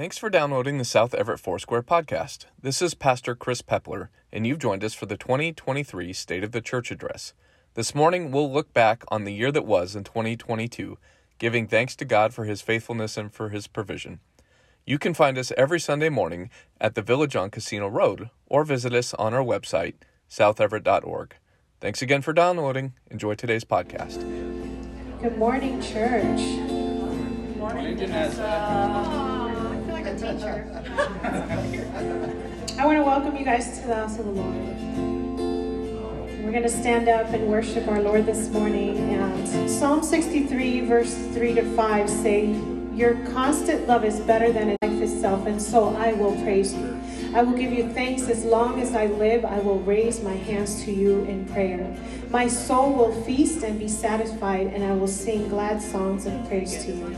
Thanks for downloading the South Everett Foursquare podcast. This is Pastor Chris Pepler, and you've joined us for the 2023 State of the Church Address. This morning, we'll look back on the year that was in 2022, giving thanks to God for his faithfulness and for his provision. You can find us every Sunday morning at the Village on Casino Road or visit us on our website, southeverett.org. Thanks again for downloading. Enjoy today's podcast. Good morning, church. Good morning, I feel like a teacher. I want to welcome you guys to the house of the Lord. We're going to stand up and worship our Lord this morning. And Psalm 63, verse 3 to 5 say, Your constant love is better than life itself, and so I will praise you. I will give you thanks as long as I live. I will raise my hands to you in prayer. My soul will feast and be satisfied, and I will sing glad songs of praise to you.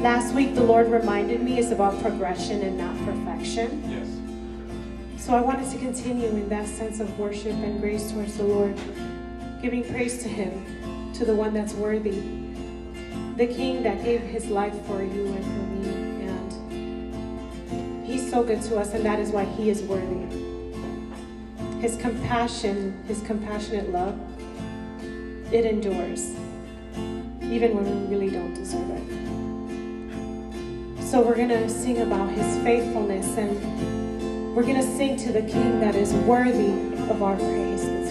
Last week, the Lord reminded me it's about progression and not perfection. Yes. So I wanted to continue in that sense of worship and grace towards the Lord, giving praise to Him, to the one that's worthy, the King that gave His life for you and for me. And He's so good to us, and that is why He is worthy. His compassion, His compassionate love, it endures, even when we really don't deserve it. So we're going to sing about his faithfulness and we're going to sing to the king that is worthy of our praise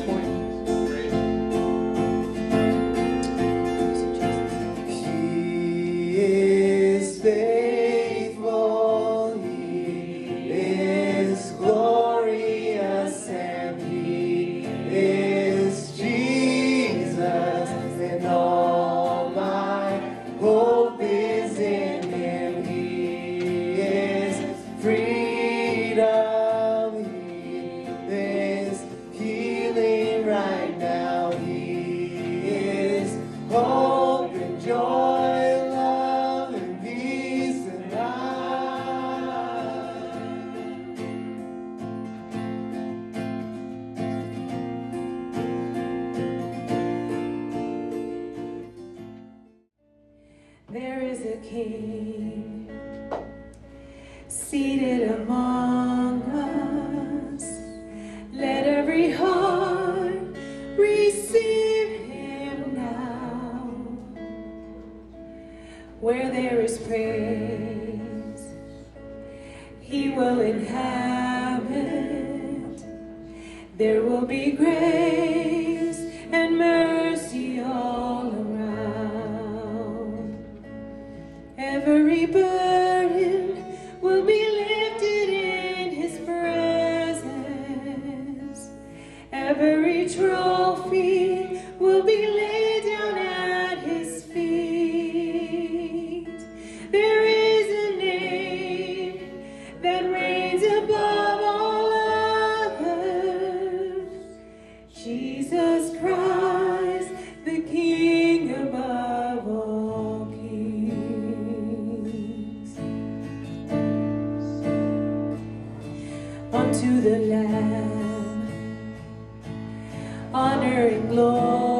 Unto the Lamb, honor and glory.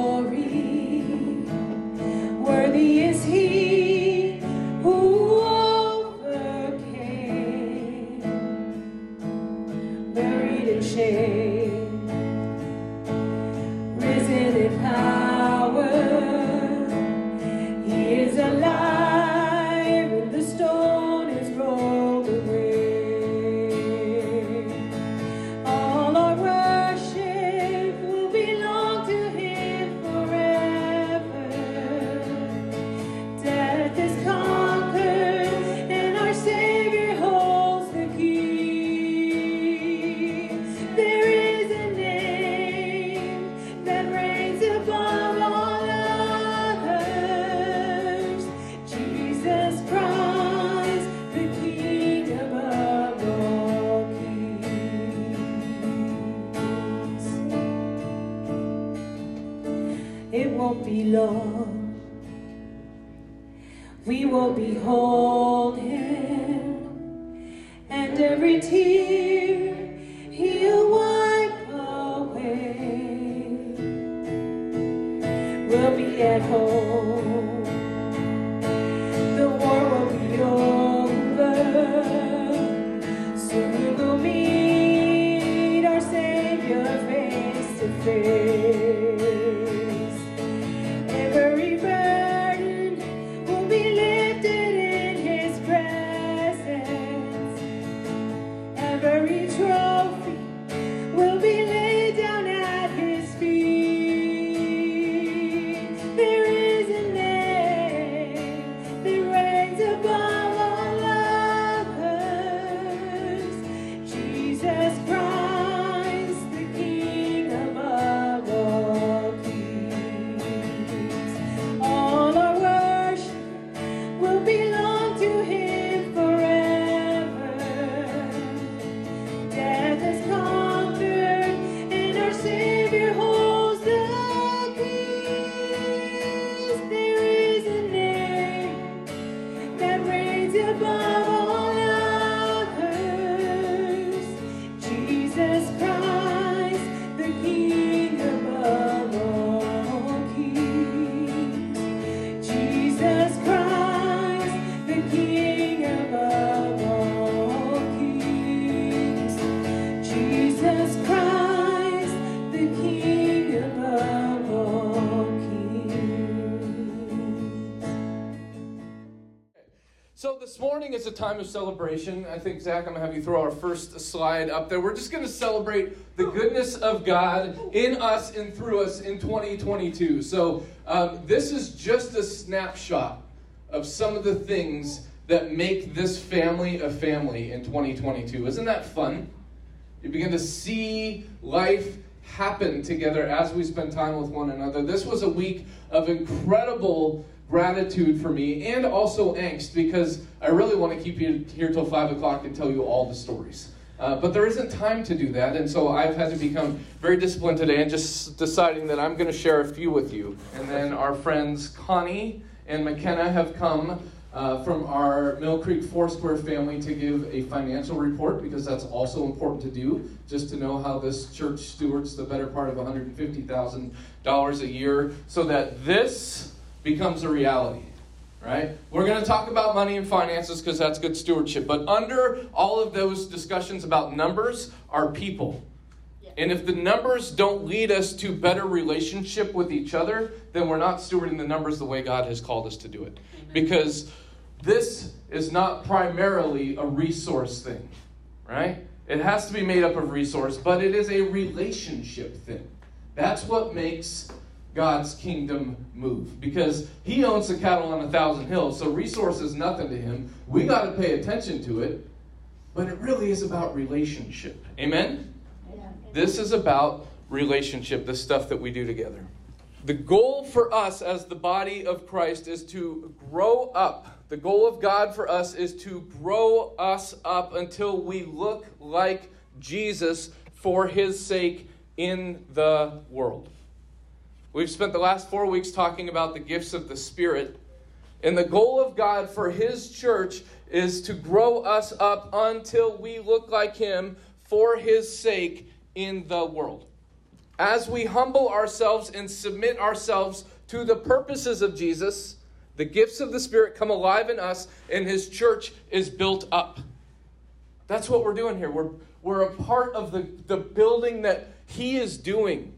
Time of celebration. I think, Zach, I'm going to have you throw our first slide up there. We're just going to celebrate the goodness of God in us and through us in 2022. So, um, this is just a snapshot of some of the things that make this family a family in 2022. Isn't that fun? You begin to see life happen together as we spend time with one another. This was a week of incredible gratitude for me and also angst because I really want to keep you here till 5 o'clock and tell you all the stories. Uh, but there isn't time to do that, and so I've had to become very disciplined today and just deciding that I'm going to share a few with you. And then our friends Connie and McKenna have come uh, from our Mill Creek Foursquare family to give a financial report because that's also important to do, just to know how this church stewards the better part of $150,000 a year so that this becomes a reality, right? We're going to talk about money and finances because that's good stewardship. But under all of those discussions about numbers are people. And if the numbers don't lead us to better relationship with each other, then we're not stewarding the numbers the way God has called us to do it. Amen. Because this is not primarily a resource thing, right? It has to be made up of resource, but it is a relationship thing. That's what makes God's kingdom move because he owns the cattle on a thousand hills, so resource is nothing to him. We got to pay attention to it, but it really is about relationship. Amen? Yeah. This is about relationship, the stuff that we do together. The goal for us as the body of Christ is to grow up. The goal of God for us is to grow us up until we look like Jesus for his sake in the world. We've spent the last four weeks talking about the gifts of the Spirit. And the goal of God for His church is to grow us up until we look like Him for His sake in the world. As we humble ourselves and submit ourselves to the purposes of Jesus, the gifts of the Spirit come alive in us, and His church is built up. That's what we're doing here. We're, we're a part of the, the building that He is doing.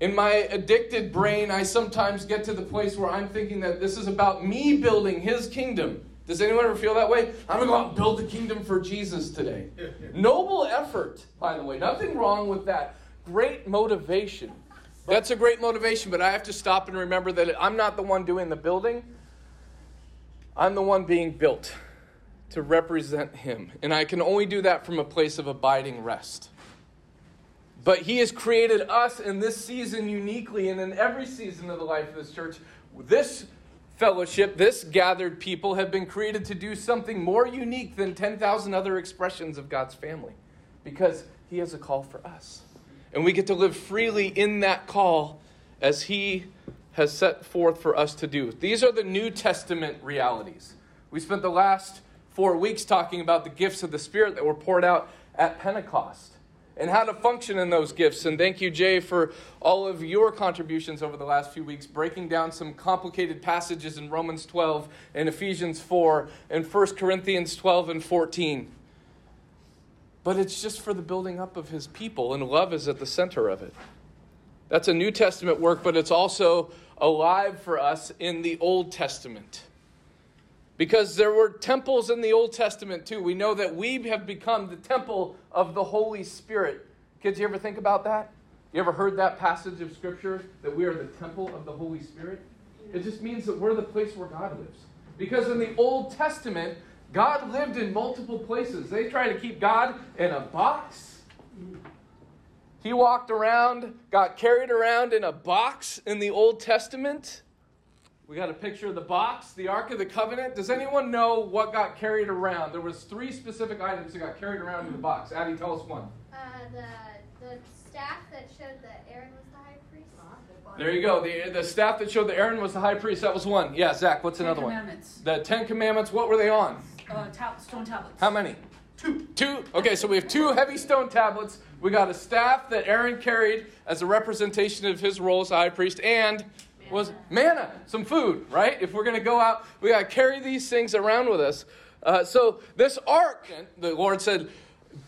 In my addicted brain, I sometimes get to the place where I'm thinking that this is about me building his kingdom. Does anyone ever feel that way? I'm going to go out and build the kingdom for Jesus today. Noble effort, by the way. Nothing wrong with that. Great motivation. That's a great motivation, but I have to stop and remember that I'm not the one doing the building. I'm the one being built to represent him. And I can only do that from a place of abiding rest. But He has created us in this season uniquely, and in every season of the life of this church, this fellowship, this gathered people, have been created to do something more unique than 10,000 other expressions of God's family because He has a call for us. And we get to live freely in that call as He has set forth for us to do. These are the New Testament realities. We spent the last four weeks talking about the gifts of the Spirit that were poured out at Pentecost and how to function in those gifts. And thank you, Jay, for all of your contributions over the last few weeks, breaking down some complicated passages in Romans 12 and Ephesians 4 and 1 Corinthians 12 and 14. But it's just for the building up of his people, and love is at the center of it. That's a New Testament work, but it's also alive for us in the Old Testament. Because there were temples in the Old Testament too. We know that we have become the temple of the Holy Spirit. Kids, you ever think about that? You ever heard that passage of Scripture that we are the temple of the Holy Spirit? It just means that we're the place where God lives. Because in the Old Testament, God lived in multiple places. They tried to keep God in a box. He walked around, got carried around in a box in the Old Testament. We got a picture of the box, the Ark of the Covenant. Does anyone know what got carried around? There was three specific items that got carried around in the box. Addie, tell us one. Uh, the, the staff that showed that Aaron was the high priest. There you go. The, the staff that showed that Aaron was the high priest. That was one. Yeah, Zach, what's Ten another commandments. one? The Ten Commandments. What were they on? Uh, tab- stone tablets. How many? Two. Two. Okay, so we have two heavy stone tablets. We got a staff that Aaron carried as a representation of his role as high priest, and was manna, some food, right? If we're going to go out, we got to carry these things around with us. Uh, so this ark, the Lord said,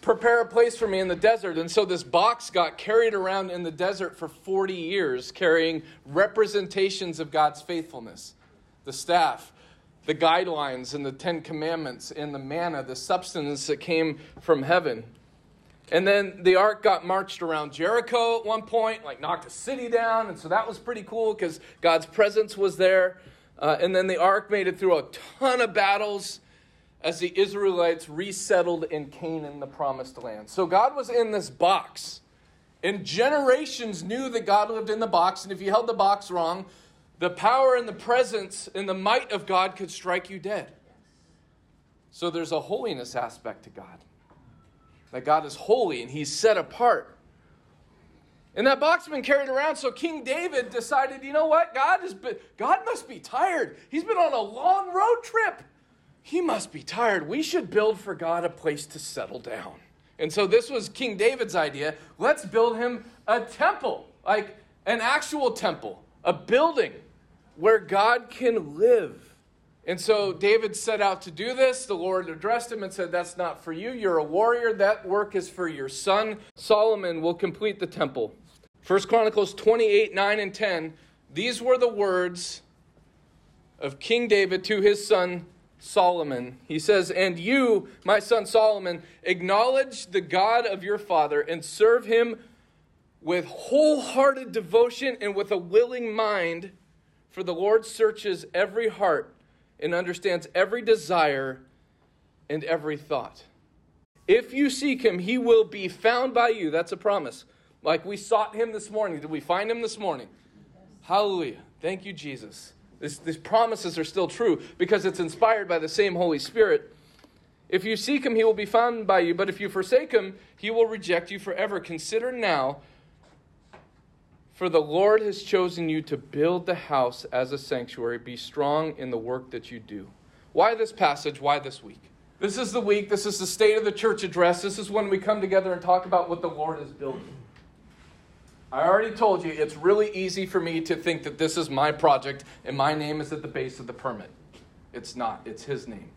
prepare a place for me in the desert. And so this box got carried around in the desert for 40 years, carrying representations of God's faithfulness. The staff, the guidelines and the Ten Commandments and the manna, the substance that came from heaven. And then the ark got marched around Jericho at one point, like knocked a city down. And so that was pretty cool because God's presence was there. Uh, and then the ark made it through a ton of battles as the Israelites resettled in Canaan, the promised land. So God was in this box. And generations knew that God lived in the box. And if you held the box wrong, the power and the presence and the might of God could strike you dead. So there's a holiness aspect to God. That God is holy and he's set apart. And that box has been carried around, so King David decided, you know what? God has been, God must be tired. He's been on a long road trip. He must be tired. We should build for God a place to settle down. And so this was King David's idea. Let's build him a temple, like an actual temple, a building where God can live. And so David set out to do this. The Lord addressed him and said, That's not for you. You're a warrior. That work is for your son. Solomon will complete the temple. 1 Chronicles 28 9 and 10. These were the words of King David to his son Solomon. He says, And you, my son Solomon, acknowledge the God of your father and serve him with wholehearted devotion and with a willing mind, for the Lord searches every heart and understands every desire and every thought. If you seek him, he will be found by you. That's a promise. Like we sought him this morning. Did we find him this morning? Hallelujah. Thank you, Jesus. This, these promises are still true because it's inspired by the same Holy Spirit. If you seek him, he will be found by you. But if you forsake him, he will reject you forever. Consider now for the Lord has chosen you to build the house as a sanctuary. Be strong in the work that you do. Why this passage? Why this week? This is the week. This is the state of the church address. This is when we come together and talk about what the Lord is building. I already told you it's really easy for me to think that this is my project and my name is at the base of the permit. It's not, it's His name.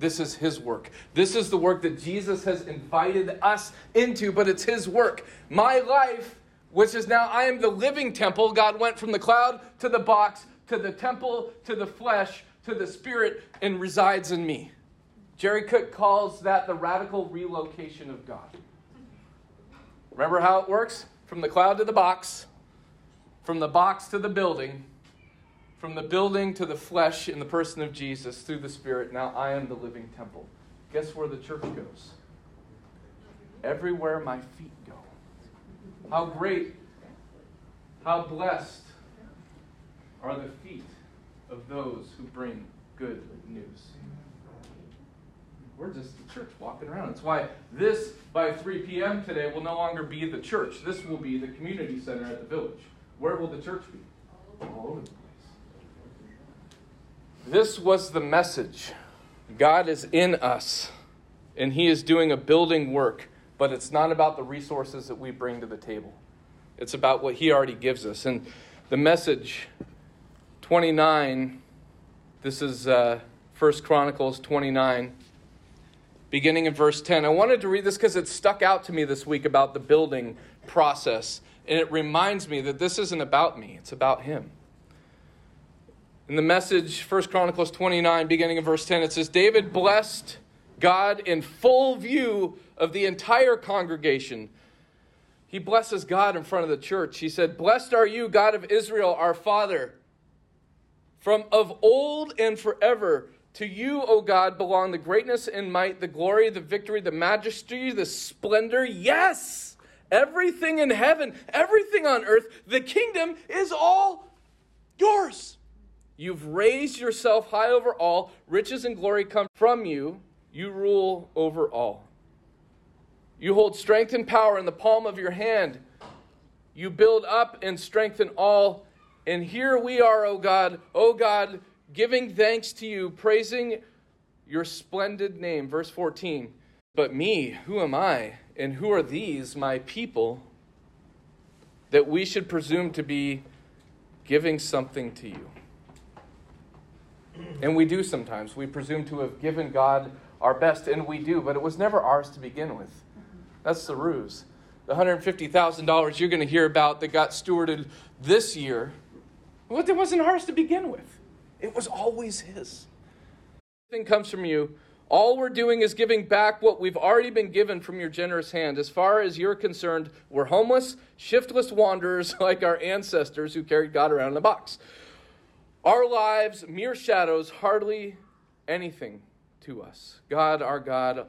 This is His work. This is the work that Jesus has invited us into, but it's His work. My life which is now I am the living temple. God went from the cloud to the box to the temple to the flesh to the spirit and resides in me. Jerry Cook calls that the radical relocation of God. Remember how it works? From the cloud to the box, from the box to the building, from the building to the flesh in the person of Jesus through the Spirit. Now I am the living temple. Guess where the church goes? Everywhere my feet go. How great, how blessed are the feet of those who bring good news. We're just the church walking around. That's why this, by 3 p.m. today, will no longer be the church. This will be the community center at the village. Where will the church be? All over the place. This was the message. God is in us, and He is doing a building work but it's not about the resources that we bring to the table. It's about what He already gives us. And the message 29, this is uh, 1 Chronicles 29, beginning in verse 10. I wanted to read this because it stuck out to me this week about the building process. And it reminds me that this isn't about me, it's about Him. In the message, 1 Chronicles 29, beginning in verse 10, it says, David blessed God in full view of the entire congregation. He blesses God in front of the church. He said, Blessed are you, God of Israel, our Father. From of old and forever, to you, O God, belong the greatness and might, the glory, the victory, the majesty, the splendor. Yes! Everything in heaven, everything on earth, the kingdom is all yours. You've raised yourself high over all. Riches and glory come from you. You rule over all. You hold strength and power in the palm of your hand. You build up and strengthen all. And here we are, O God, O God, giving thanks to you, praising your splendid name. Verse 14. But me, who am I? And who are these, my people, that we should presume to be giving something to you? And we do sometimes. We presume to have given God our best, and we do, but it was never ours to begin with. That's the ruse. The $150,000 you're going to hear about that got stewarded this year, well, it wasn't ours to begin with. It was always His. Everything comes from you. All we're doing is giving back what we've already been given from your generous hand. As far as you're concerned, we're homeless, shiftless wanderers like our ancestors who carried God around in a box. Our lives, mere shadows, hardly anything to us. God, our God,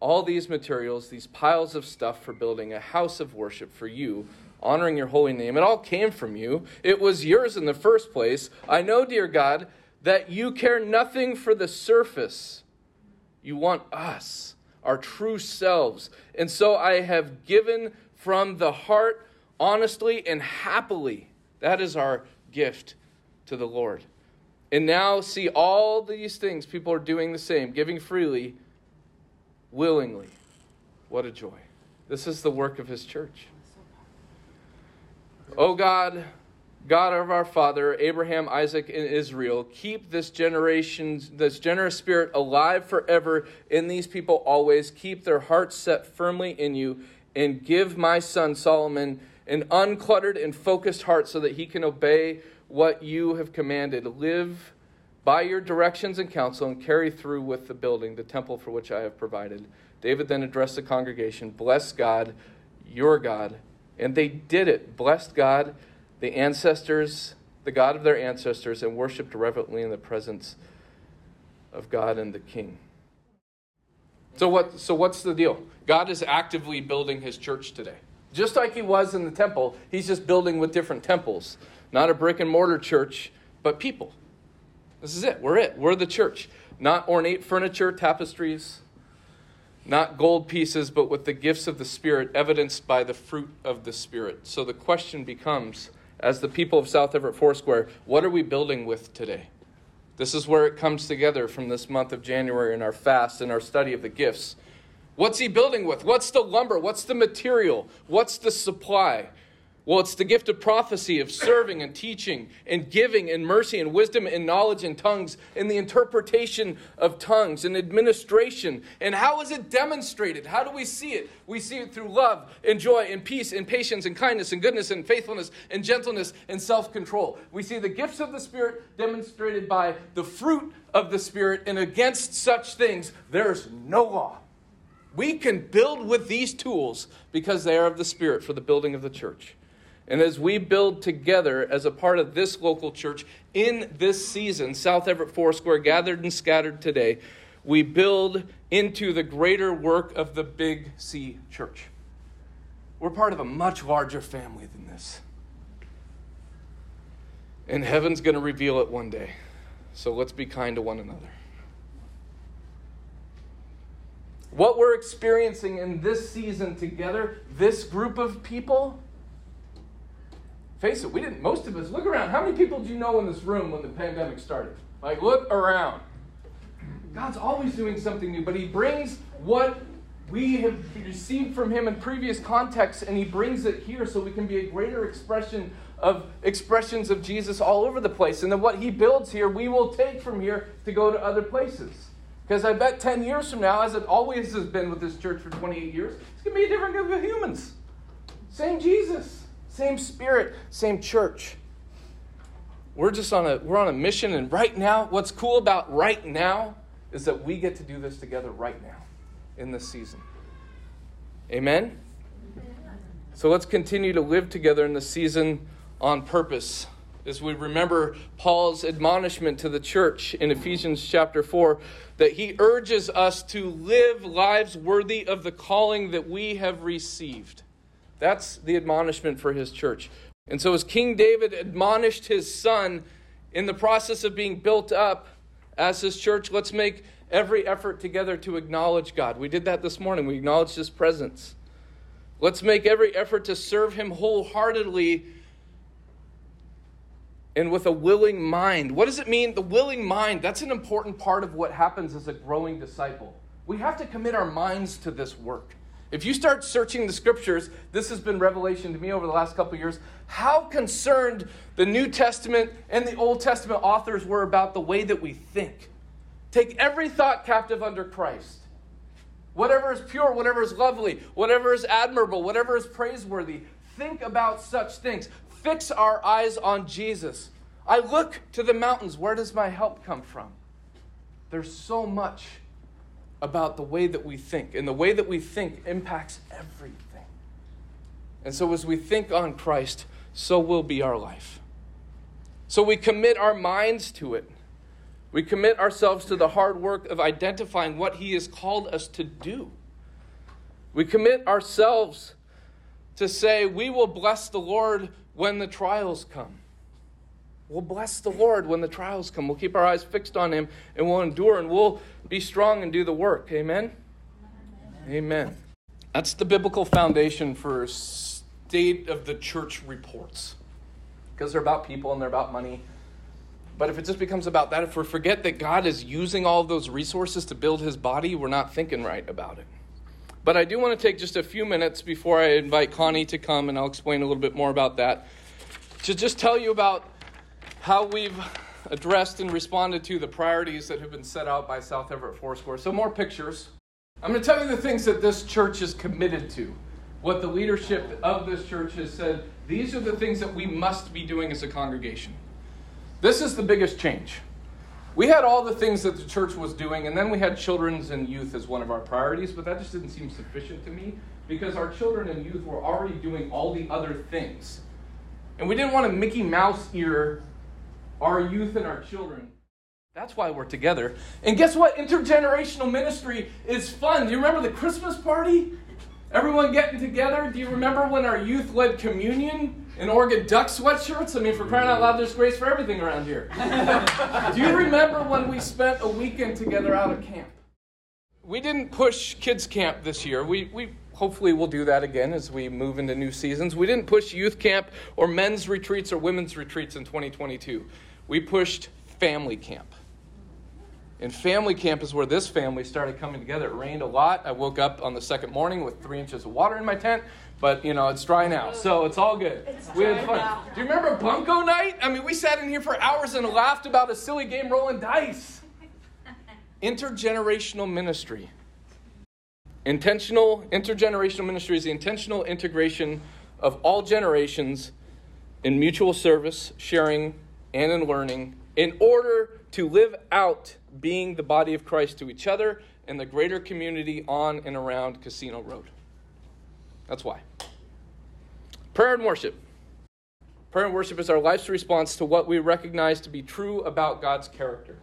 all these materials, these piles of stuff for building a house of worship for you, honoring your holy name, it all came from you. It was yours in the first place. I know, dear God, that you care nothing for the surface. You want us, our true selves. And so I have given from the heart, honestly and happily. That is our gift to the Lord. And now see all these things, people are doing the same, giving freely, willingly. What a joy. This is the work of his church. Oh God, God of our father, Abraham, Isaac, and Israel, keep this generation, this generous spirit alive forever in these people always. Keep their hearts set firmly in you, and give my son Solomon an uncluttered and focused heart so that he can obey what you have commanded. Live by your directions and counsel and carry through with the building, the temple for which I have provided. David then addressed the congregation Bless God, your God. And they did it. Blessed God, the ancestors, the God of their ancestors, and worshiped reverently in the presence of God and the King. So what so what's the deal? God is actively building his church today. Just like he was in the temple, he's just building with different temples. Not a brick and mortar church, but people. This is it. We're it. We're the church. Not ornate furniture, tapestries, not gold pieces, but with the gifts of the Spirit, evidenced by the fruit of the Spirit. So the question becomes as the people of South Everett Foursquare, what are we building with today? This is where it comes together from this month of January in our fast and our study of the gifts. What's he building with? What's the lumber? What's the material? What's the supply? Well, it's the gift of prophecy, of serving and teaching and giving and mercy and wisdom and knowledge and tongues and the interpretation of tongues and administration. And how is it demonstrated? How do we see it? We see it through love and joy and peace and patience and kindness and goodness and faithfulness and gentleness and self control. We see the gifts of the Spirit demonstrated by the fruit of the Spirit, and against such things, there's no law. We can build with these tools because they are of the Spirit for the building of the church. And as we build together as a part of this local church in this season, South Everett Foursquare gathered and scattered today, we build into the greater work of the Big C Church. We're part of a much larger family than this. And heaven's going to reveal it one day. So let's be kind to one another. What we're experiencing in this season together, this group of people, face it, we didn't, most of us, look around. How many people do you know in this room when the pandemic started? Like, look around. God's always doing something new, but He brings what we have received from Him in previous contexts and He brings it here so we can be a greater expression of expressions of Jesus all over the place. And then what He builds here, we will take from here to go to other places. Because I bet 10 years from now, as it always has been with this church for 28 years, it's going to be a different group of humans. Same Jesus. Same spirit, same church. We're just on a we're on a mission and right now what's cool about right now is that we get to do this together right now in this season. Amen. So let's continue to live together in the season on purpose. As we remember Paul's admonishment to the church in Ephesians chapter 4, that he urges us to live lives worthy of the calling that we have received. That's the admonishment for his church. And so, as King David admonished his son in the process of being built up as his church, let's make every effort together to acknowledge God. We did that this morning. We acknowledged his presence. Let's make every effort to serve him wholeheartedly and with a willing mind. What does it mean? The willing mind, that's an important part of what happens as a growing disciple. We have to commit our minds to this work. If you start searching the scriptures, this has been revelation to me over the last couple years, how concerned the New Testament and the Old Testament authors were about the way that we think. Take every thought captive under Christ. Whatever is pure, whatever is lovely, whatever is admirable, whatever is praiseworthy, think about such things. Fix our eyes on Jesus. I look to the mountains. Where does my help come from? There's so much about the way that we think, and the way that we think impacts everything. And so, as we think on Christ, so will be our life. So, we commit our minds to it. We commit ourselves to the hard work of identifying what He has called us to do. We commit ourselves to say, We will bless the Lord when the trials come. We'll bless the Lord when the trials come. We'll keep our eyes fixed on Him and we'll endure and we'll be strong and do the work. Amen? Amen. That's the biblical foundation for state of the church reports because they're about people and they're about money. But if it just becomes about that, if we forget that God is using all of those resources to build His body, we're not thinking right about it. But I do want to take just a few minutes before I invite Connie to come, and I'll explain a little bit more about that, to just tell you about how we've addressed and responded to the priorities that have been set out by South Everett Foursquare. So, more pictures. I'm going to tell you the things that this church is committed to, what the leadership of this church has said. These are the things that we must be doing as a congregation. This is the biggest change. We had all the things that the church was doing, and then we had children's and youth as one of our priorities, but that just didn't seem sufficient to me because our children and youth were already doing all the other things. And we didn't want to Mickey Mouse ear our youth and our children. That's why we're together. And guess what? Intergenerational ministry is fun. Do you remember the Christmas party? Everyone getting together? Do you remember when our youth led communion? in Oregon Duck sweatshirts. I mean, for crying out loud, there's grace for everything around here. Do you remember when we spent a weekend together out of camp? We didn't push kids camp this year. We, we hopefully will do that again as we move into new seasons. We didn't push youth camp or men's retreats or women's retreats in 2022. We pushed family camp. And family camp is where this family started coming together. It rained a lot. I woke up on the second morning with three inches of water in my tent but you know it's dry now, so it's all good. It's we had fun. now. Do you remember Bunko night? I mean, we sat in here for hours and laughed about a silly game rolling dice. Intergenerational ministry. Intentional intergenerational ministry is the intentional integration of all generations in mutual service, sharing, and in learning in order to live out being the body of Christ to each other and the greater community on and around Casino Road. That's why. Prayer and worship. Prayer and worship is our life's response to what we recognize to be true about God's character.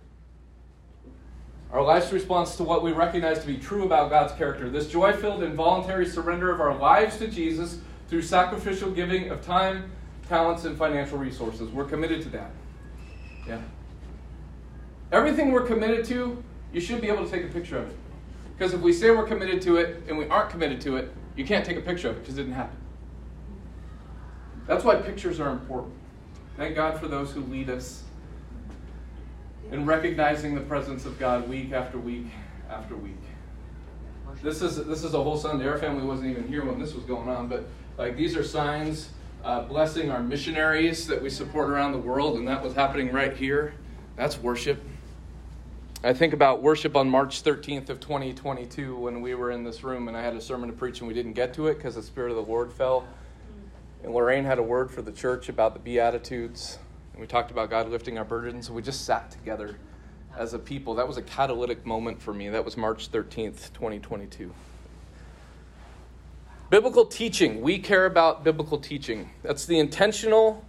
Our life's response to what we recognize to be true about God's character. This joy filled and voluntary surrender of our lives to Jesus through sacrificial giving of time, talents, and financial resources. We're committed to that. Yeah. Everything we're committed to, you should be able to take a picture of it. Because if we say we're committed to it and we aren't committed to it, you can't take a picture of it because it didn't happen. That's why pictures are important. Thank God for those who lead us in recognizing the presence of God week after week after week. This is this is a whole Sunday. Our family wasn't even here when this was going on, but like these are signs uh, blessing our missionaries that we support around the world, and that was happening right here. That's worship. I think about worship on March 13th of 2022 when we were in this room and I had a sermon to preach and we didn't get to it because the Spirit of the Lord fell. And Lorraine had a word for the church about the Beatitudes. And we talked about God lifting our burdens. And we just sat together as a people. That was a catalytic moment for me. That was March 13th, 2022. Biblical teaching. We care about biblical teaching. That's the intentional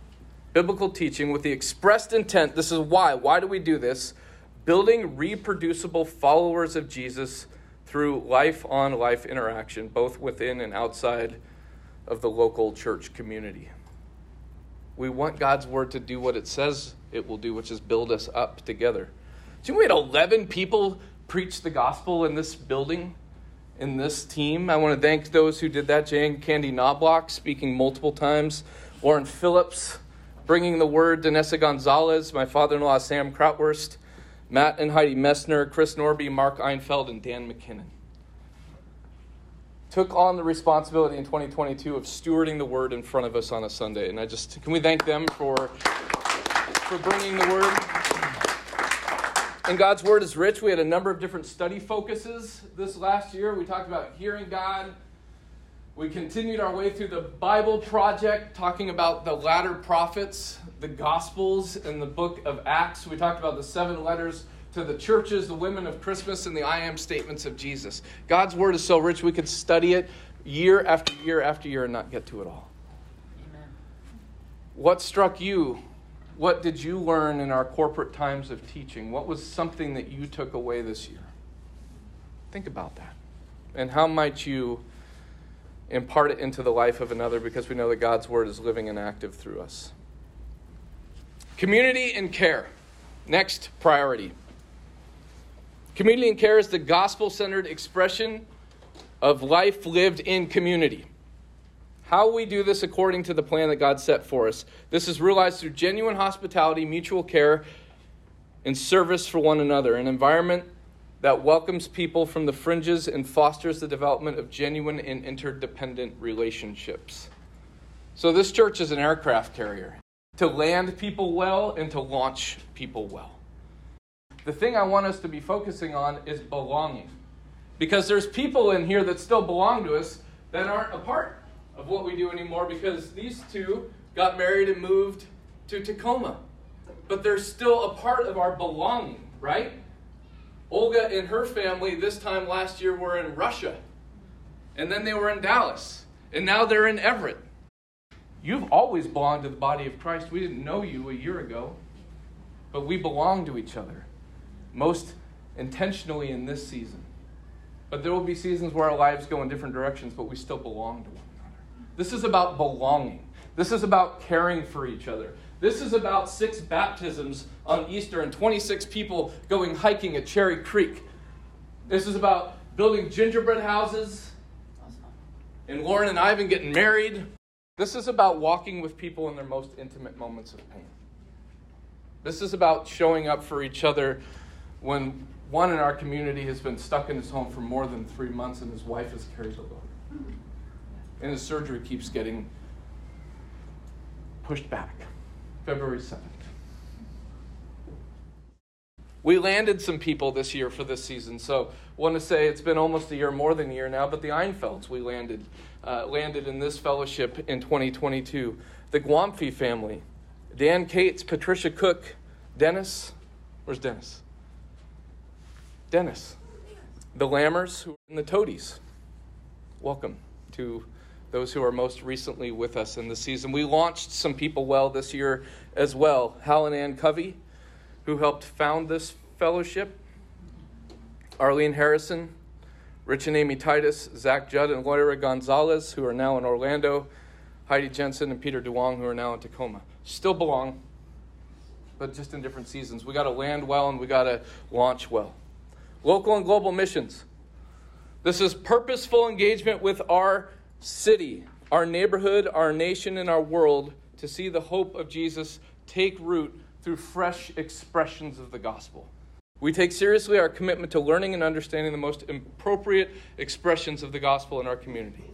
biblical teaching with the expressed intent. This is why. Why do we do this? building reproducible followers of Jesus through life on life interaction, both within and outside of the local church community. We want God's word to do what it says it will do, which is build us up together. So we had 11 people preach the gospel in this building, in this team. I want to thank those who did that. Jane Candy Knobloch speaking multiple times, Lauren Phillips bringing the word, Danessa Gonzalez, my father in law, Sam Krautwurst, Matt and Heidi Messner, Chris Norby, Mark Einfeld, and Dan McKinnon. Took on the responsibility in 2022 of stewarding the word in front of us on a Sunday. And I just, can we thank them for, for bringing the word? And God's word is rich. We had a number of different study focuses this last year. We talked about hearing God, we continued our way through the Bible Project, talking about the latter prophets, the Gospels, and the book of Acts. We talked about the seven letters to the churches, the women of Christmas, and the I am statements of Jesus. God's word is so rich we could study it year after year after year and not get to it all. Amen. What struck you? What did you learn in our corporate times of teaching? What was something that you took away this year? Think about that. And how might you impart it into the life of another because we know that God's word is living and active through us? Community and care. Next priority. Community and care is the gospel centered expression of life lived in community. How we do this according to the plan that God set for us. This is realized through genuine hospitality, mutual care, and service for one another, an environment that welcomes people from the fringes and fosters the development of genuine and interdependent relationships. So, this church is an aircraft carrier to land people well and to launch people well. The thing I want us to be focusing on is belonging. Because there's people in here that still belong to us that aren't a part of what we do anymore because these two got married and moved to Tacoma. But they're still a part of our belonging, right? Olga and her family this time last year were in Russia. And then they were in Dallas. And now they're in Everett. You've always belonged to the body of Christ. We didn't know you a year ago, but we belong to each other, most intentionally in this season. But there will be seasons where our lives go in different directions, but we still belong to one. This is about belonging. This is about caring for each other. This is about six baptisms on Easter and 26 people going hiking at Cherry Creek. This is about building gingerbread houses and Lauren and Ivan getting married. This is about walking with people in their most intimate moments of pain. This is about showing up for each other when one in our community has been stuck in his home for more than three months and his wife has carried the load. And his surgery keeps getting pushed back. February 7th. We landed some people this year for this season, so want to say it's been almost a year, more than a year now, but the Einfelds we landed uh, landed in this fellowship in 2022. The Guamfi family, Dan Cates, Patricia Cook, Dennis. Where's Dennis? Dennis. The Lammers and the Toadies. Welcome to those who are most recently with us in the season. We launched some people well this year as well. Hal and Ann Covey, who helped found this fellowship. Arlene Harrison, Rich and Amy Titus, Zach Judd and Moira Gonzalez, who are now in Orlando, Heidi Jensen and Peter Duong, who are now in Tacoma. Still belong, but just in different seasons. We got to land well and we got to launch well. Local and global missions. This is purposeful engagement with our city, our neighborhood, our nation, and our world to see the hope of Jesus take root through fresh expressions of the gospel. We take seriously our commitment to learning and understanding the most appropriate expressions of the gospel in our community.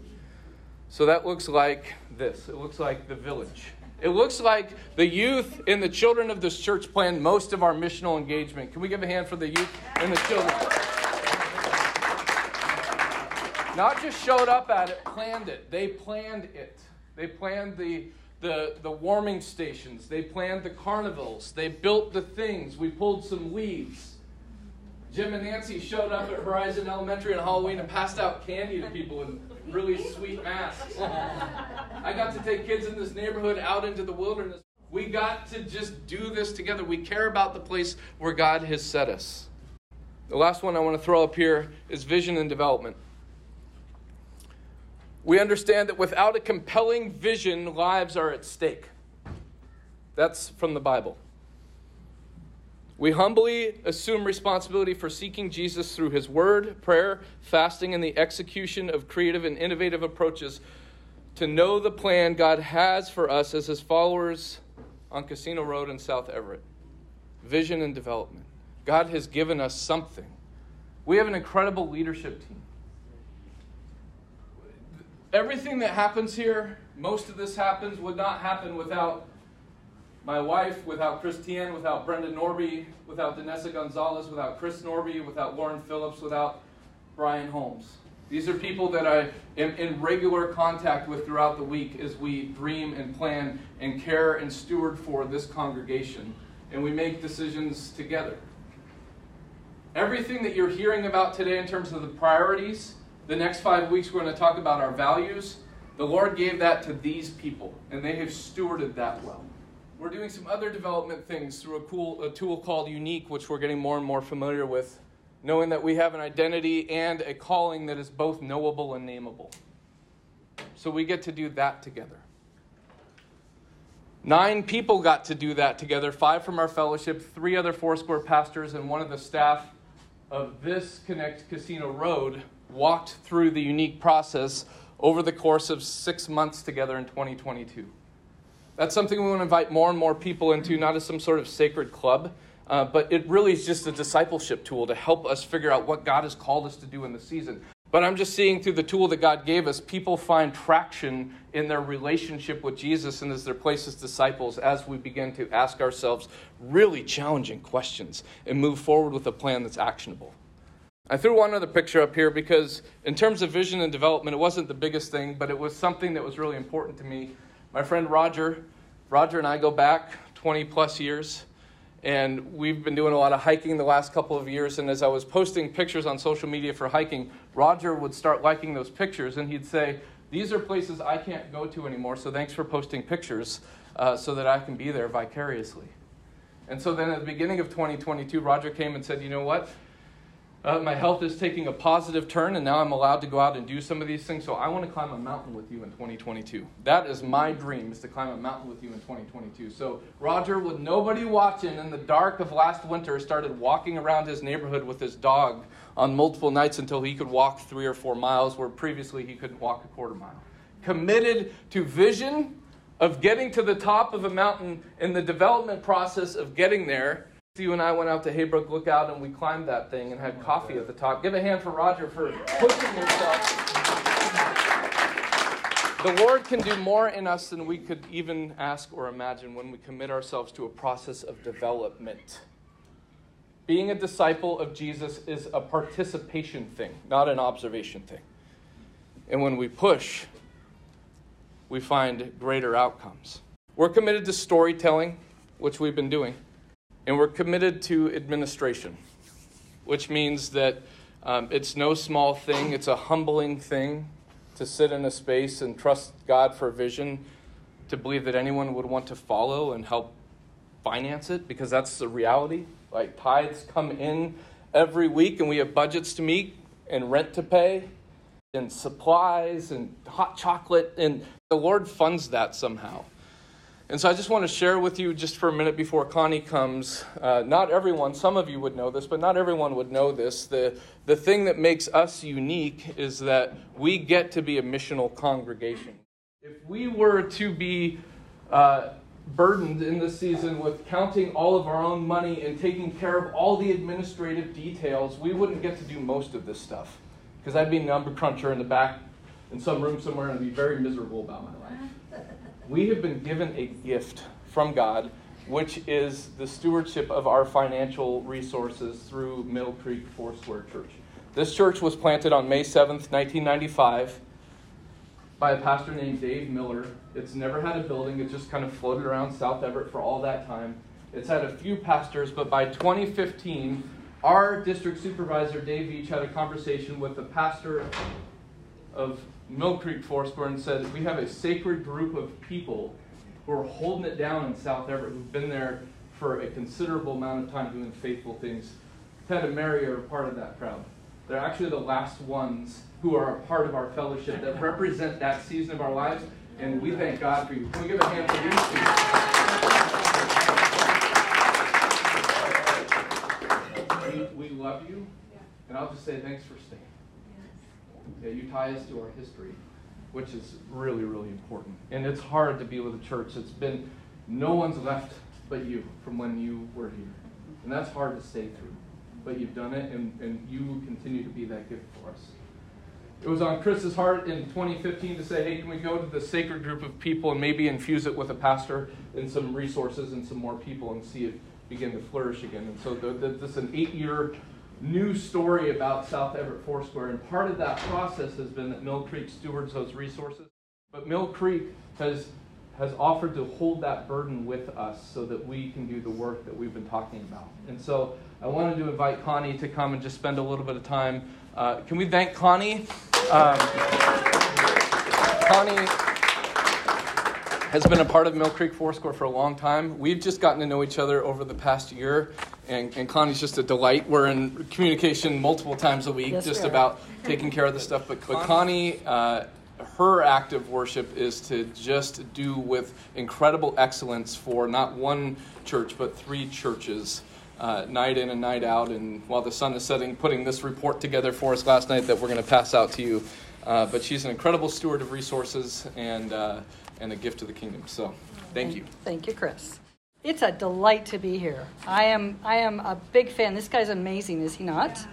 So that looks like this it looks like the village. It looks like the youth and the children of this church plan most of our missional engagement. Can we give a hand for the youth and the children? Not just showed up at it, planned it. They planned it. They planned the the, the warming stations. They planned the carnivals. They built the things. We pulled some weeds. Jim and Nancy showed up at Horizon Elementary on Halloween and passed out candy to people in really sweet masks. I got to take kids in this neighborhood out into the wilderness. We got to just do this together. We care about the place where God has set us. The last one I want to throw up here is vision and development. We understand that without a compelling vision, lives are at stake. That's from the Bible. We humbly assume responsibility for seeking Jesus through his word, prayer, fasting, and the execution of creative and innovative approaches to know the plan God has for us as his followers on Casino Road in South Everett. Vision and development. God has given us something. We have an incredible leadership team. Everything that happens here, most of this happens, would not happen without my wife, without Christiane, without Brenda Norby, without Danessa Gonzalez, without Chris Norby, without Lauren Phillips, without Brian Holmes. These are people that I am in regular contact with throughout the week as we dream and plan and care and steward for this congregation. And we make decisions together. Everything that you're hearing about today in terms of the priorities, the next five weeks we're going to talk about our values. The Lord gave that to these people, and they have stewarded that well. We're doing some other development things through a cool a tool called Unique, which we're getting more and more familiar with, knowing that we have an identity and a calling that is both knowable and nameable. So we get to do that together. Nine people got to do that together five from our fellowship, three other Foursquare pastors, and one of the staff of this Connect Casino Road walked through the unique process over the course of six months together in 2022. That's something we want to invite more and more people into, not as some sort of sacred club, uh, but it really is just a discipleship tool to help us figure out what God has called us to do in the season. But I'm just seeing through the tool that God gave us, people find traction in their relationship with Jesus and as their place as disciples as we begin to ask ourselves really challenging questions and move forward with a plan that's actionable. I threw one other picture up here because, in terms of vision and development, it wasn't the biggest thing, but it was something that was really important to me. My friend Roger, Roger and I go back 20 plus years and we've been doing a lot of hiking the last couple of years. And as I was posting pictures on social media for hiking, Roger would start liking those pictures and he'd say, These are places I can't go to anymore, so thanks for posting pictures uh, so that I can be there vicariously. And so then at the beginning of 2022, Roger came and said, You know what? Uh, my health is taking a positive turn, and now I'm allowed to go out and do some of these things. So I want to climb a mountain with you in 2022. That is my dream, is to climb a mountain with you in 2022. So Roger, with nobody watching, in the dark of last winter, started walking around his neighborhood with his dog on multiple nights until he could walk three or four miles, where previously he couldn't walk a quarter mile. Committed to vision of getting to the top of a mountain in the development process of getting there you and I went out to Heybrook Lookout and we climbed that thing and had oh coffee at the top. Give a hand for Roger for pushing himself. The Lord can do more in us than we could even ask or imagine when we commit ourselves to a process of development. Being a disciple of Jesus is a participation thing, not an observation thing. And when we push, we find greater outcomes. We're committed to storytelling, which we've been doing. And we're committed to administration, which means that um, it's no small thing, it's a humbling thing to sit in a space and trust God for vision, to believe that anyone would want to follow and help finance it, because that's the reality. Like tithes come in every week, and we have budgets to meet, and rent to pay, and supplies, and hot chocolate, and the Lord funds that somehow. And so I just want to share with you just for a minute before Connie comes. Uh, not everyone, some of you would know this, but not everyone would know this. The, the thing that makes us unique is that we get to be a missional congregation. If we were to be uh, burdened in this season with counting all of our own money and taking care of all the administrative details, we wouldn't get to do most of this stuff. Because I'd be a number cruncher in the back in some room somewhere and I'd be very miserable about my life we have been given a gift from God, which is the stewardship of our financial resources through Mill Creek Foursquare Church. This church was planted on May 7th, 1995, by a pastor named Dave Miller. It's never had a building, it just kind of floated around South Everett for all that time. It's had a few pastors, but by 2015, our district supervisor, Dave Beach, had a conversation with the pastor of Mill Creek Foursquare and said, We have a sacred group of people who are holding it down in South Everett who've been there for a considerable amount of time doing faithful things. Ted and Mary are a part of that crowd. They're actually the last ones who are a part of our fellowship that represent that season of our lives, and we thank God for you. Can we give a hand for these two? We, we love you, and I'll just say thanks for staying. Okay, you tie us to our history, which is really, really important. And it's hard to be with a church that's been, no one's left but you from when you were here. And that's hard to stay through. But you've done it, and, and you continue to be that gift for us. It was on Chris's heart in 2015 to say, hey, can we go to the sacred group of people and maybe infuse it with a pastor and some resources and some more people and see it begin to flourish again? And so the, the, this is an eight year new story about South Everett Foursquare. And part of that process has been that Mill Creek stewards those resources. But Mill Creek has has offered to hold that burden with us so that we can do the work that we've been talking about. And so I wanted to invite Connie to come and just spend a little bit of time. Uh, can we thank Connie? Um, Connie has been a part of Mill Creek Foursquare for a long time. We've just gotten to know each other over the past year, and, and Connie's just a delight. We're in communication multiple times a week Yes, just about taking care of the stuff. But, but Connie, uh, her act of worship is to just do with incredible excellence for not one church, but three churches. Uh, night in and night out, and while the sun is setting, putting this report together for us last night that we're going to pass out to you. Uh, but she's an incredible steward of resources and uh, and a gift to the kingdom. So, thank you. Thank you, Chris. It's a delight to be here. I am I am a big fan. This guy's amazing, is he not?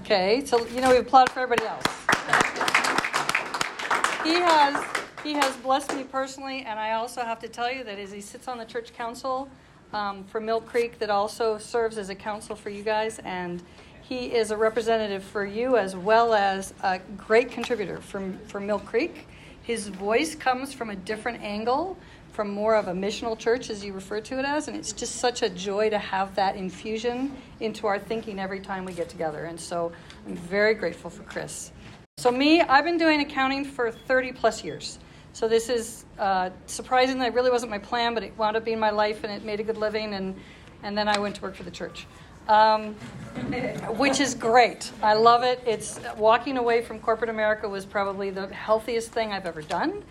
Okay, so you know we applaud for everybody else. He has he has blessed me personally, and I also have to tell you that as he sits on the church council um, for Mill Creek, that also serves as a council for you guys, and he is a representative for you as well as a great contributor from for Mill Creek. His voice comes from a different angle, from more of a missional church, as you refer to it as, and it's just such a joy to have that infusion into our thinking every time we get together. And so I'm very grateful for Chris. So, me, I've been doing accounting for 30 plus years. So, this is uh, surprising that it really wasn't my plan, but it wound up being my life and it made a good living. And, and then I went to work for the church, um, which is great. I love it. It's walking away from corporate America was probably the healthiest thing I've ever done.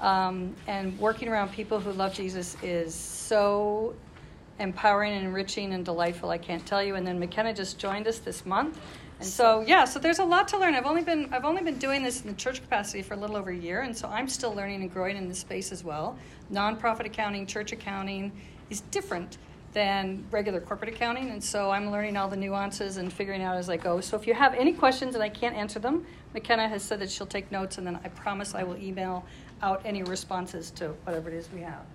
Um, and working around people who love Jesus is so empowering and enriching and delightful. I can't tell you. And then McKenna just joined us this month, and so yeah, so there's a lot to learn. I've only been I've only been doing this in the church capacity for a little over a year, and so I'm still learning and growing in this space as well. Nonprofit accounting, church accounting is different than regular corporate accounting, and so I'm learning all the nuances and figuring out as I go. So if you have any questions and I can't answer them, McKenna has said that she'll take notes, and then I promise I will email out any responses to whatever it is we have.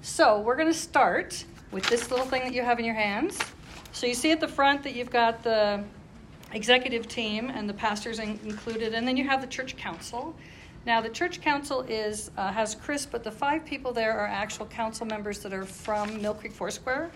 So we're going to start with this little thing that you have in your hands. So you see at the front that you've got the executive team and the pastors in- included, and then you have the church council. Now the church council is uh, has Chris, but the five people there are actual council members that are from Mill Creek Foursquare,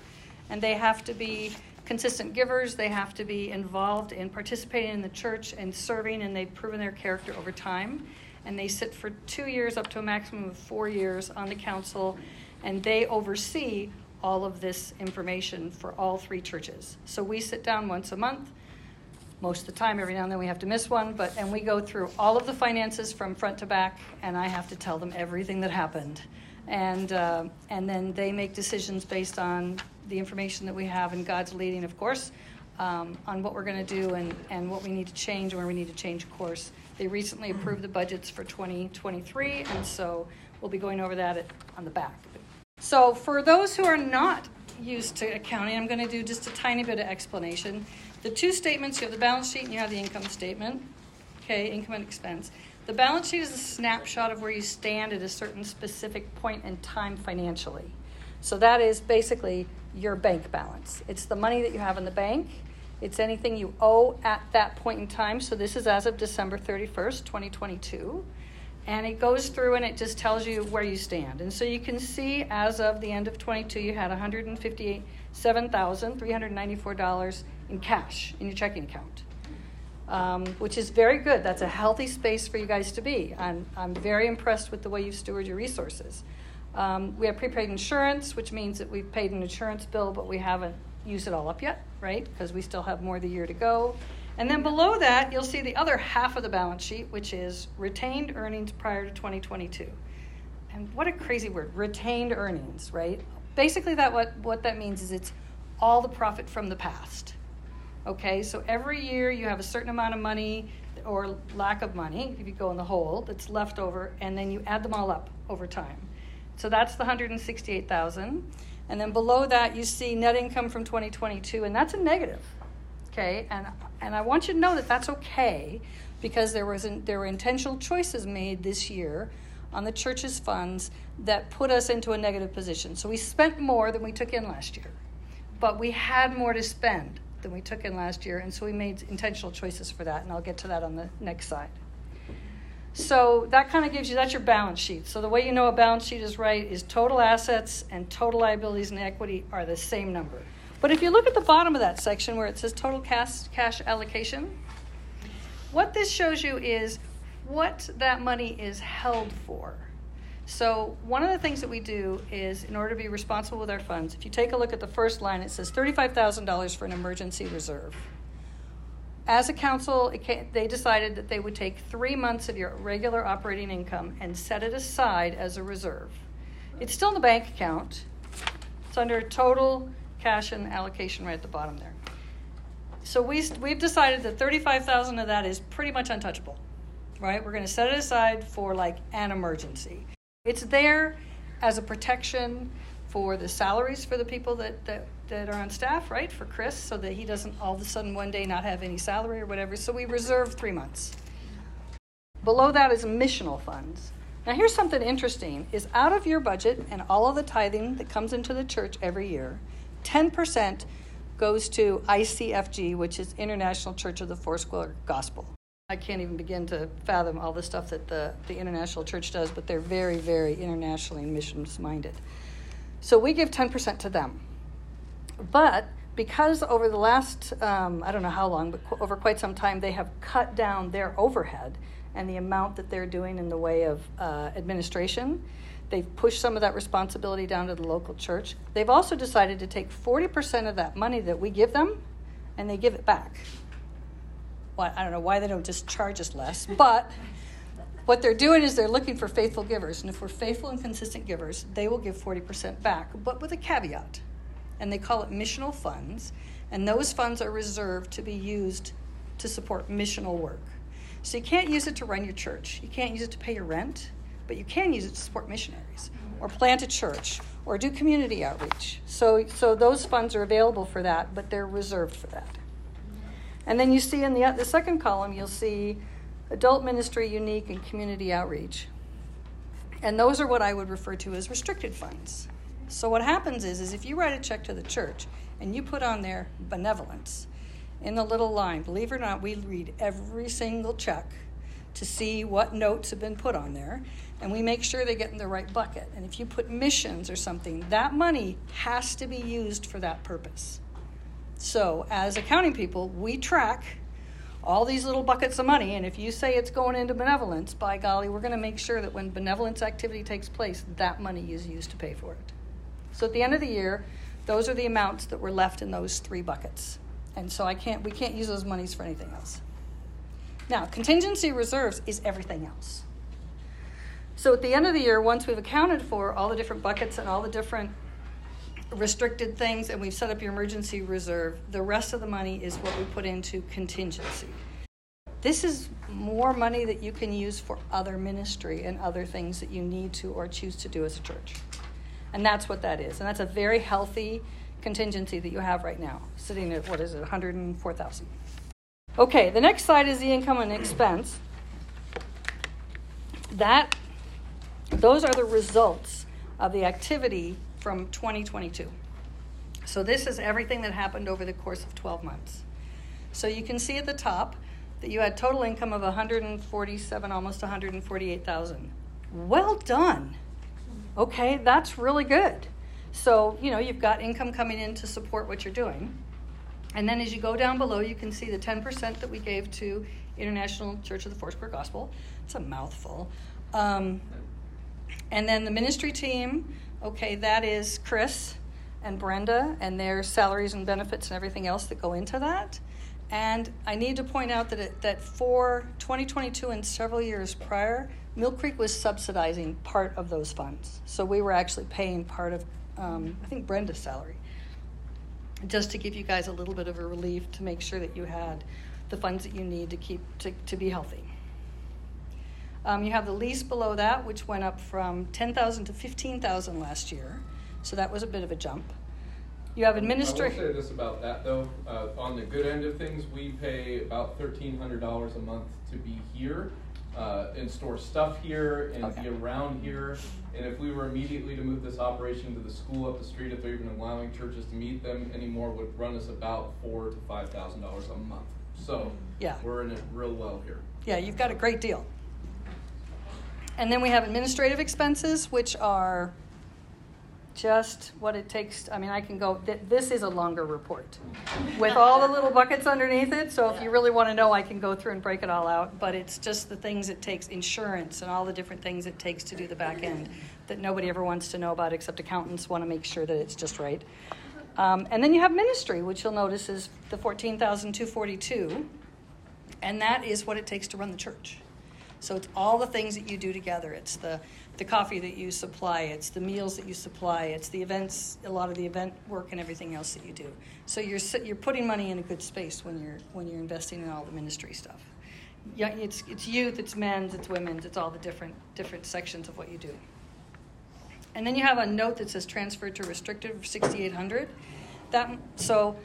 and they have to be consistent givers. They have to be involved in participating in the church and serving, and they've proven their character over time. And they sit for two years, up to a maximum of four years, on the council, and they oversee all of this information for all three churches. So we sit down once a month most of the time every now and then we have to miss one but and we go through all of the finances from front to back and i have to tell them everything that happened. And uh, and then they make decisions based on the information that we have and god's leading of course um, on what we're going to do and, and what we need to change and where we need to change course. They recently approved the budgets for 2023 and so we'll be going over that at, on the back. So for those who are not used to accounting i'm going to do just a tiny bit of explanation the two statements you have the balance sheet and you have the income statement okay income and expense. The balance sheet is a snapshot of where you stand at a certain specific point in time financially. So that is basically your bank balance. It's the money that you have in the bank. It's anything you owe at that point in time. So this is as of december 31st 2022 and it goes through and it just tells you where you stand. And so you can see as of the end of 22, you had $157,394 in cash in your checking account, um, which is very good. That's a healthy space for you guys to be. I'm, I'm very impressed with the way you steward your resources. Um, we have prepaid insurance, which means that we've paid an insurance bill, but we haven't used it all up yet, right? Because we still have more of the year to go. And then below that, you'll see the other half of the balance sheet, which is retained earnings prior to 2022. And what a crazy word, retained earnings, right? Basically, that what, what that means is it's all the profit from the past. Okay, so every year you have a certain amount of money or lack of money, if you go in the hole, that's left over, and then you add them all up over time. So that's the 168,000. And then below that, you see net income from 2022, and that's a negative okay and and i want you to know that that's okay because there was an, there were intentional choices made this year on the church's funds that put us into a negative position so we spent more than we took in last year but we had more to spend than we took in last year and so we made intentional choices for that and i'll get to that on the next slide So that kind of gives you that's your balance sheet. So the way you know a balance sheet is right is total assets and total liabilities and equity are the same number. But if you look at the bottom of that section where it says total cash cash allocation, what this shows you is what that money is held for. So, one of the things that we do is, in order to be responsible with our funds, if you take a look at the first line, it says $35,000 for an emergency reserve. As a council, came, they decided that they would take three months of your regular operating income and set it aside as a reserve. It's still in the bank account, it's under total cash and allocation right at the bottom there. So we, we've decided that 35,000 of that is pretty much untouchable, right? We're going to set it aside for like an emergency. It's there as a protection for the salaries for the people that, that, that are on staff, right? For Chris, so that he doesn't all of a sudden one day not have any salary or whatever. So we reserve three months. Below that is missional funds. Now here's something interesting is out of your budget and all of the tithing that comes into the church every year, 10% goes to ICFG, which is International Church of the Foursquare Gospel. I can't even begin to fathom all the stuff that the, the International Church does, but they're very, very internationally and missions minded. So we give 10% to them. But because over the last, um, I don't know how long, but over quite some time, they have cut down their overhead and the amount that they're doing in the way of uh, administration. They've pushed some of that responsibility down to the local church. They've also decided to take 40% of that money that we give them and they give it back well, I don't know why they don't just charge us less, but what they're doing is they're looking for faithful givers. And if we're faithful and consistent givers, they will give 40% back, but with a caveat. And they call it missional funds. And those funds are reserved to be used to support missional work. So you can't use it to run your church, you can't use it to pay your rent, but you can use it to support missionaries or plant a church or do community outreach. So, so those funds are available for that, but they're reserved for that. And then you see in the, uh, the second column, you'll see adult ministry, unique, and community outreach. And those are what I would refer to as restricted funds. So what happens is, is if you write a check to the church and you put on there benevolence in the little line, believe it or not, we read every single check to see what notes have been put on there, and we make sure they get in the right bucket. And if you put missions or something, that money has to be used for that purpose. So, as accounting people, we track all these little buckets of money, and if you say it's going into benevolence, by golly, we're going to make sure that when benevolence activity takes place, that money is used to pay for it. So, at the end of the year, those are the amounts that were left in those three buckets. And so I can't we can't use those monies for anything else. Now, contingency reserves is everything else. So at the end of the year, once we've accounted for all the different buckets and all the different restricted things and we've set up your emergency reserve. The rest of the money is what we put into contingency. This is more money that you can use for other ministry and other things that you need to or choose to do as a church. And that's what that is. And that's a very healthy contingency that you have right now, sitting at what is it, 104,000. Okay, the next slide is the income and expense. That those are the results of the activity from 2022. So this is everything that happened over the course of 12 months. So you can see at the top that you had total income of 147 almost 148,000. Well done. Okay, that's really good. So, you know, you've got income coming in to support what you're doing. And then as you go down below, you can see the 10% that we gave to International Church of the Foursquare Gospel. It's a mouthful. Um, and then the ministry team Okay, that is Chris and Brenda and their salaries and benefits and everything else that go into that. And I need to point out that it, that for 2022 and several years prior, Mill Creek was subsidizing part of those funds. So we were actually paying part of, um, I think, Brenda's salary, just to give you guys a little bit of a relief to make sure that you had the funds that you need to keep to, to be healthy. Um, you have the lease below that, which went up from 10,000 to 15,000 last year. So that was a bit of a jump. You have administration. I will say this about that though. Uh, on the good end of things, we pay about thirteen hundred dollars a month to be here uh, and store stuff here and okay. be around here. And if we were immediately to move this operation to the school up the street, if they're even allowing churches to meet them anymore, would run us about four to five thousand dollars a month. So yeah, we're in it real well here. Yeah, you've got a great deal. And then we have administrative expenses, which are just what it takes. I mean, I can go, th- this is a longer report with all the little buckets underneath it. So if you really want to know, I can go through and break it all out. But it's just the things it takes insurance and all the different things it takes to do the back end that nobody ever wants to know about except accountants want to make sure that it's just right. Um, and then you have ministry, which you'll notice is the 14,242. And that is what it takes to run the church. So it's all the things that you do together. It's the, the coffee that you supply, it's the meals that you supply, it's the events, a lot of the event work and everything else that you do. So you're, you're putting money in a good space when you're, when you're investing in all the ministry stuff. Yeah, it's, it's youth, it's men's, it's women's, it's all the different, different sections of what you do. And then you have a note that says transferred to restricted 6800. That so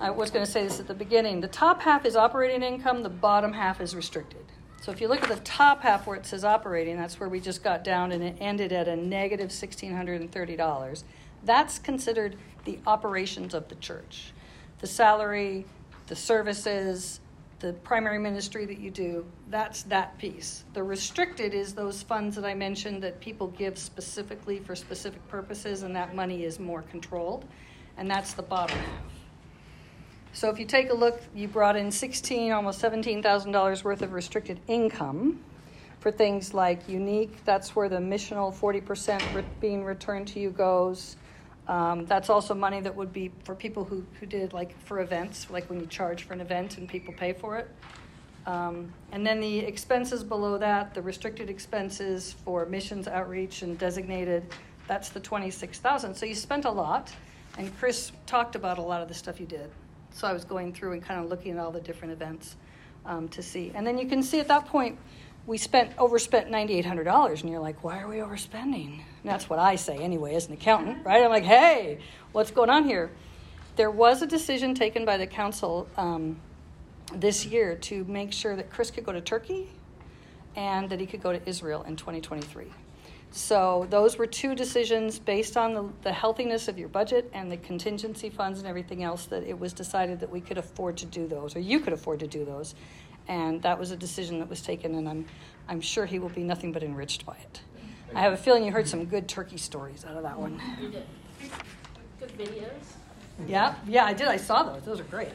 I was going to say this at the beginning. The top half is operating income, the bottom half is restricted. So if you look at the top half where it says operating, that's where we just got down and it ended at a negative $1,630. That's considered the operations of the church. The salary, the services, the primary ministry that you do, that's that piece. The restricted is those funds that I mentioned that people give specifically for specific purposes, and that money is more controlled, and that's the bottom half. So if you take a look, you brought in 16, almost $17,000 worth of restricted income for things like unique. That's where the missional 40% re- being returned to you goes. Um, that's also money that would be for people who, who did like for events, like when you charge for an event and people pay for it. Um, and then the expenses below that, the restricted expenses for missions outreach and designated, that's the 26,000. So you spent a lot, and Chris talked about a lot of the stuff you did. So I was going through and kind of looking at all the different events um, to see. And then you can see at that point, we spent overspent $9,800, and you're like, why are we overspending? And that's what I say anyway as an accountant, right? I'm like, hey, what's going on here? There was a decision taken by the council um, this year to make sure that Chris could go to Turkey and that he could go to Israel in 2023. So those were two decisions based on the, the healthiness of your budget and the contingency funds and everything else that it was decided that we could afford to do those, or you could afford to do those. And that was a decision that was taken, and I'm, I'm sure he will be nothing but enriched by it. I have a feeling you heard some good turkey stories out of that one. You did. Good videos. Yeah, yeah, I did. I saw those. Those are great.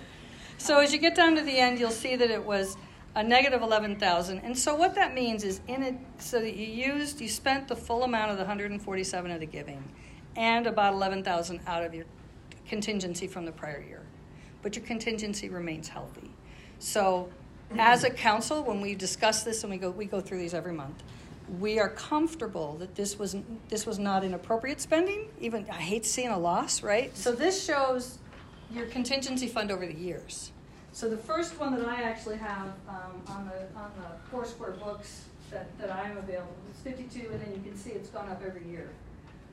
So as you get down to the end, you'll see that it was a negative 11,000. And so what that means is in it, so that you used, you spent the full amount of the 147 of the giving and about 11,000 out of your contingency from the prior year. But your contingency remains healthy. So as a council, when we discuss this and we go, we go through these every month, we are comfortable that this was this was not inappropriate spending. Even I hate seeing a loss, right? So this shows your contingency fund over the years. So the first one that I actually have um, on the on the Foursquare books that, that I'm available is 52, and then you can see it's gone up every year.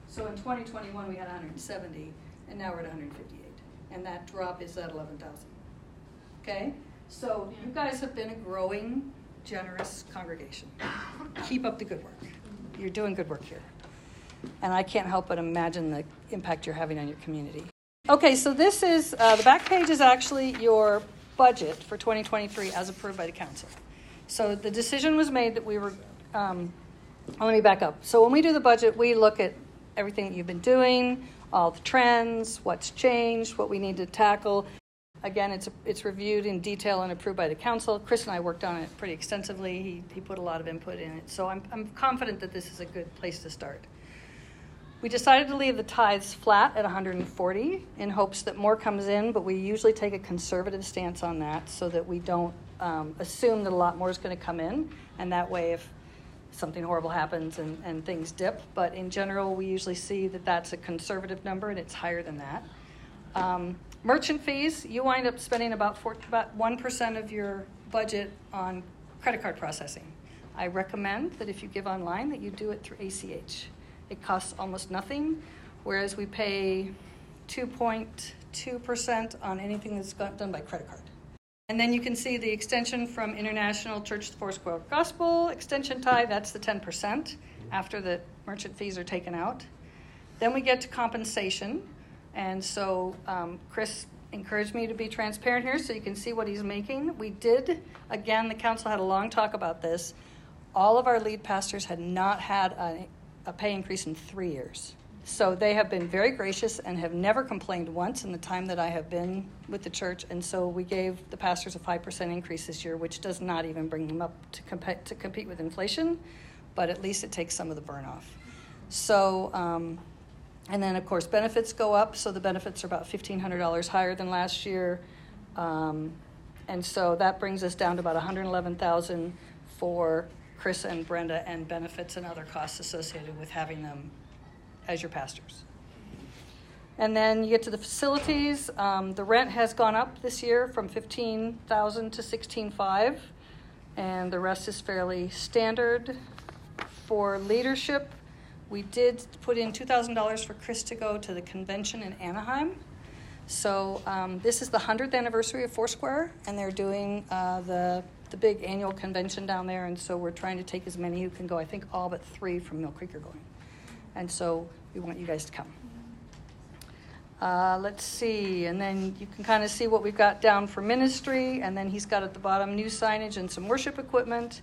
So in 2021 we had 170, and now we're at 158, and that drop is at 11,000. Okay, so you guys have been a growing, generous congregation. Keep up the good work. You're doing good work here, and I can't help but imagine the impact you're having on your community. Okay, so this is uh, the back page is actually your budget for 2023 as approved by the council. So the decision was made that we were, um, oh, let me back up. So when we do the budget, we look at everything that you've been doing, all the trends, what's changed, what we need to tackle. Again, it's, it's reviewed in detail and approved by the council. Chris and I worked on it pretty extensively. He, he put a lot of input in it. So I'm, I'm confident that this is a good place to start. We decided to leave the tithes flat at 140 in hopes that more comes in, but we usually take a conservative stance on that so that we don't um, assume that a lot more is going to come in. And that way, if something horrible happens and, and things dip, but in general, we usually see that that's a conservative number and it's higher than that. Um, merchant fees, you wind up spending about, four, about 1% of your budget on credit card processing. I recommend that if you give online that you do it through ACH. It costs almost nothing, whereas we pay 2.2% on anything that's done by credit card. And then you can see the extension from International Church the Foursquare Gospel extension tie, that's the 10% after the merchant fees are taken out. Then we get to compensation. And so um, Chris encouraged me to be transparent here so you can see what he's making. We did, again, the council had a long talk about this all of our lead pastors had not had a, a pay increase in three years. So they have been very gracious and have never complained once in the time that I have been with the church. And so we gave the pastors a 5% increase this year, which does not even bring them up to compete, to compete with inflation, but at least it takes some of the burn off. So, um, and then of course benefits go up. So the benefits are about $1,500 higher than last year. Um, and so that brings us down to about 111,000 for Chris and Brenda and benefits and other costs associated with having them as your pastors. And then you get to the facilities. Um, the rent has gone up this year from 15,000 to 16.5 and the rest is fairly standard. For leadership, we did put in $2,000 for Chris to go to the convention in Anaheim. So um, this is the 100th anniversary of Foursquare, and they're doing uh, the the big annual convention down there, and so we're trying to take as many who can go. I think all but three from Mill Creek are going, and so we want you guys to come. Uh, let's see, and then you can kind of see what we've got down for ministry, and then he's got at the bottom new signage and some worship equipment,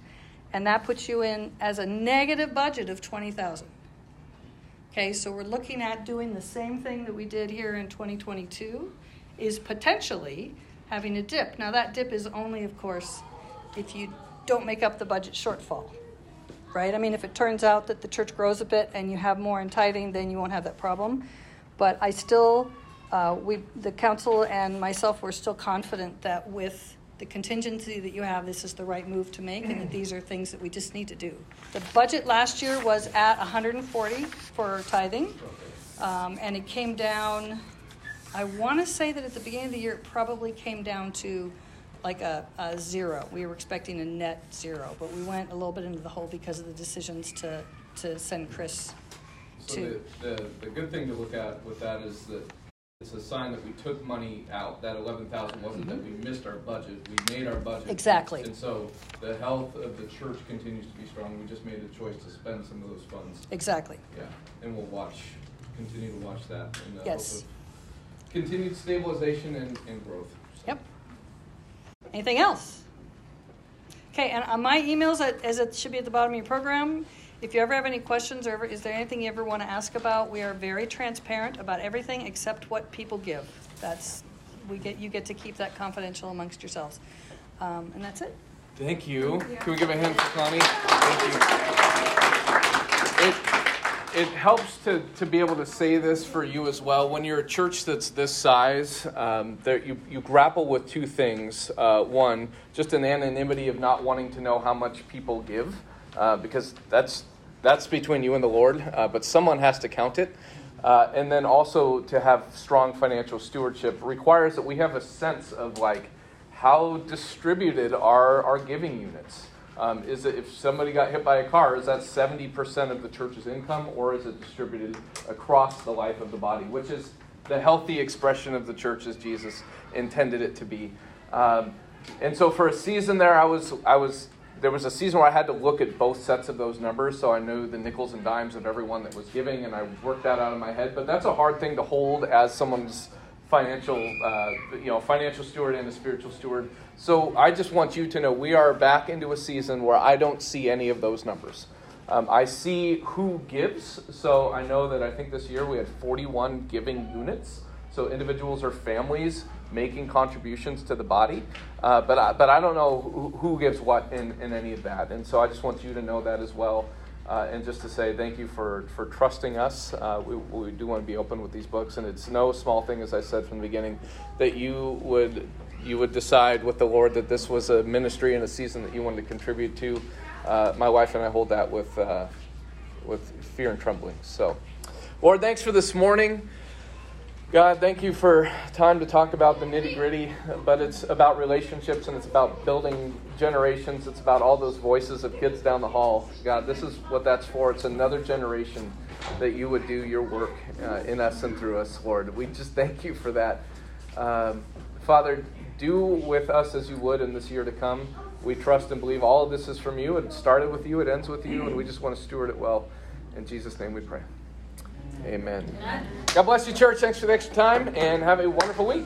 and that puts you in as a negative budget of twenty thousand. Okay, so we're looking at doing the same thing that we did here in 2022, is potentially having a dip. Now that dip is only, of course, if you don't make up the budget shortfall, right? I mean, if it turns out that the church grows a bit and you have more in tithing, then you won't have that problem. But I still, uh, we, the council and myself, were still confident that with the contingency that you have, this is the right move to make, and that these are things that we just need to do. The budget last year was at 140 for tithing, um, and it came down. I want to say that at the beginning of the year, it probably came down to like a, a zero. We were expecting a net zero, but we went a little bit into the hole because of the decisions to, to send Chris So to. the, the, the good thing to look at with that is that it's a sign that we took money out. That eleven thousand wasn't that we missed our budget, we made our budget. Mm-hmm. Exactly. And so the health of the church continues to be strong. We just made a choice to spend some of those funds. Exactly. Yeah, and we'll watch, continue to watch that in the hope of continued stabilization and, and growth. So- Yep. Anything else? Okay, and on my emails, uh, as it should be at the bottom of your program, if you ever have any questions or ever, is there anything you ever want to ask about, we are very transparent about everything except what people give. That's we get you get to keep that confidential amongst yourselves, um, and that's it. Thank you. Can we give a hand for Connie? Thank you. It, it helps to, to be able to say this for you as well. When you're a church that's this size, um, there, you, you grapple with two things. Uh, one, just an anonymity of not wanting to know how much people give, uh, because that's, that's between you and the Lord, uh, but someone has to count it. Uh, and then also to have strong financial stewardship requires that we have a sense of like, how distributed are our giving units? Um, is it if somebody got hit by a car, is that 70% of the church's income, or is it distributed across the life of the body, which is the healthy expression of the church as Jesus intended it to be? Um, and so for a season there, I was, I was, there was a season where I had to look at both sets of those numbers, so I knew the nickels and dimes of everyone that was giving, and I worked that out in my head. But that's a hard thing to hold as someone's financial, uh, you know, financial steward and a spiritual steward. So I just want you to know we are back into a season where I don't see any of those numbers. Um, I see who gives, so I know that I think this year we had 41 giving units. So individuals or families making contributions to the body, uh, but I, but I don't know who, who gives what in, in any of that, and so I just want you to know that as well. Uh, and just to say thank you for, for trusting us. Uh, we, we do want to be open with these books, and it's no small thing, as I said from the beginning, that you would you would decide with the Lord that this was a ministry and a season that you wanted to contribute to. Uh, my wife and I hold that with uh, with fear and trembling. So, Lord, thanks for this morning. God, thank you for time to talk about the nitty gritty, but it's about relationships and it's about building generations. It's about all those voices of kids down the hall. God, this is what that's for. It's another generation that you would do your work uh, in us and through us, Lord. We just thank you for that. Um, Father, do with us as you would in this year to come. We trust and believe all of this is from you. It started with you, it ends with you, and we just want to steward it well. In Jesus' name we pray. Amen. God bless you, church. Thanks for the extra time, and have a wonderful week.